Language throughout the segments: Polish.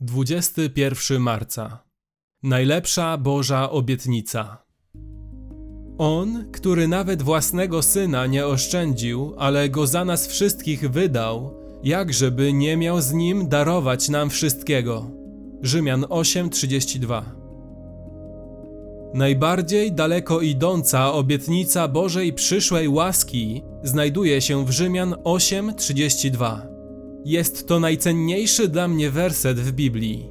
21 marca. Najlepsza Boża obietnica. On, który nawet własnego syna nie oszczędził, ale go za nas wszystkich wydał, jakżeby nie miał z nim darować nam wszystkiego. Rzymian 8:32. Najbardziej daleko idąca obietnica Bożej przyszłej łaski znajduje się w Rzymian 8:32. Jest to najcenniejszy dla mnie werset w Biblii.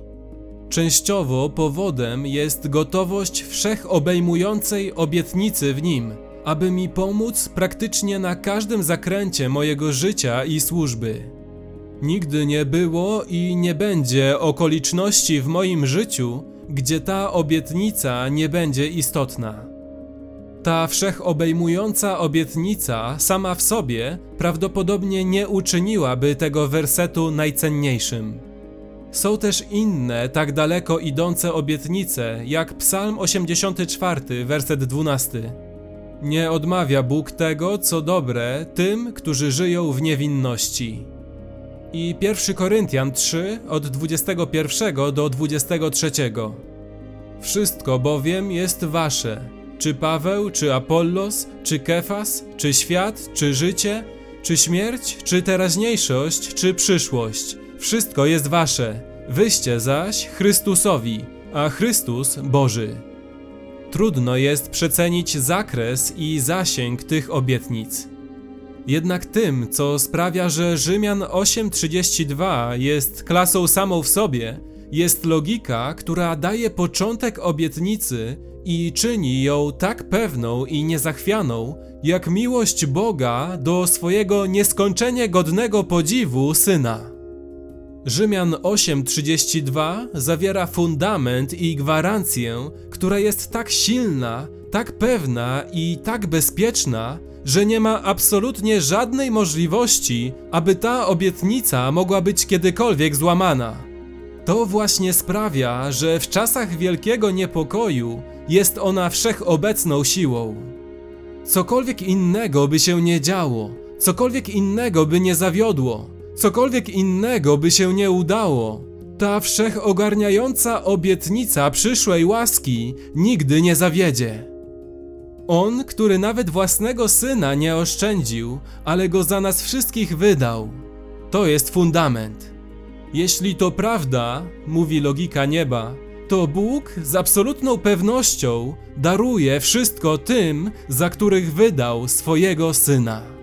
Częściowo powodem jest gotowość wszechobejmującej obietnicy w nim, aby mi pomóc praktycznie na każdym zakręcie mojego życia i służby. Nigdy nie było i nie będzie okoliczności w moim życiu, gdzie ta obietnica nie będzie istotna. Ta wszechobejmująca obietnica sama w sobie prawdopodobnie nie uczyniłaby tego wersetu najcenniejszym. Są też inne tak daleko idące obietnice, jak Psalm 84, werset 12. Nie odmawia Bóg tego, co dobre, tym, którzy żyją w niewinności. I 1 Koryntian 3, od 21 do 23. Wszystko bowiem jest wasze czy Paweł, czy Apollos, czy Kefas, czy świat, czy życie, czy śmierć, czy teraźniejszość, czy przyszłość. Wszystko jest wasze, wyście zaś Chrystusowi, a Chrystus Boży. Trudno jest przecenić zakres i zasięg tych obietnic. Jednak tym, co sprawia, że Rzymian 8:32 jest klasą samą w sobie, jest logika, która daje początek obietnicy i czyni ją tak pewną i niezachwianą, jak miłość Boga do swojego nieskończenie godnego podziwu syna. Rzymian 8:32 zawiera fundament i gwarancję, która jest tak silna, tak pewna i tak bezpieczna, że nie ma absolutnie żadnej możliwości, aby ta obietnica mogła być kiedykolwiek złamana. To właśnie sprawia, że w czasach wielkiego niepokoju jest ona wszechobecną siłą. Cokolwiek innego by się nie działo, cokolwiek innego by nie zawiodło, cokolwiek innego by się nie udało, ta wszechogarniająca obietnica przyszłej łaski nigdy nie zawiedzie. On, który nawet własnego syna nie oszczędził, ale go za nas wszystkich wydał, to jest fundament. Jeśli to prawda, mówi logika nieba, to Bóg z absolutną pewnością daruje wszystko tym, za których wydał swojego syna.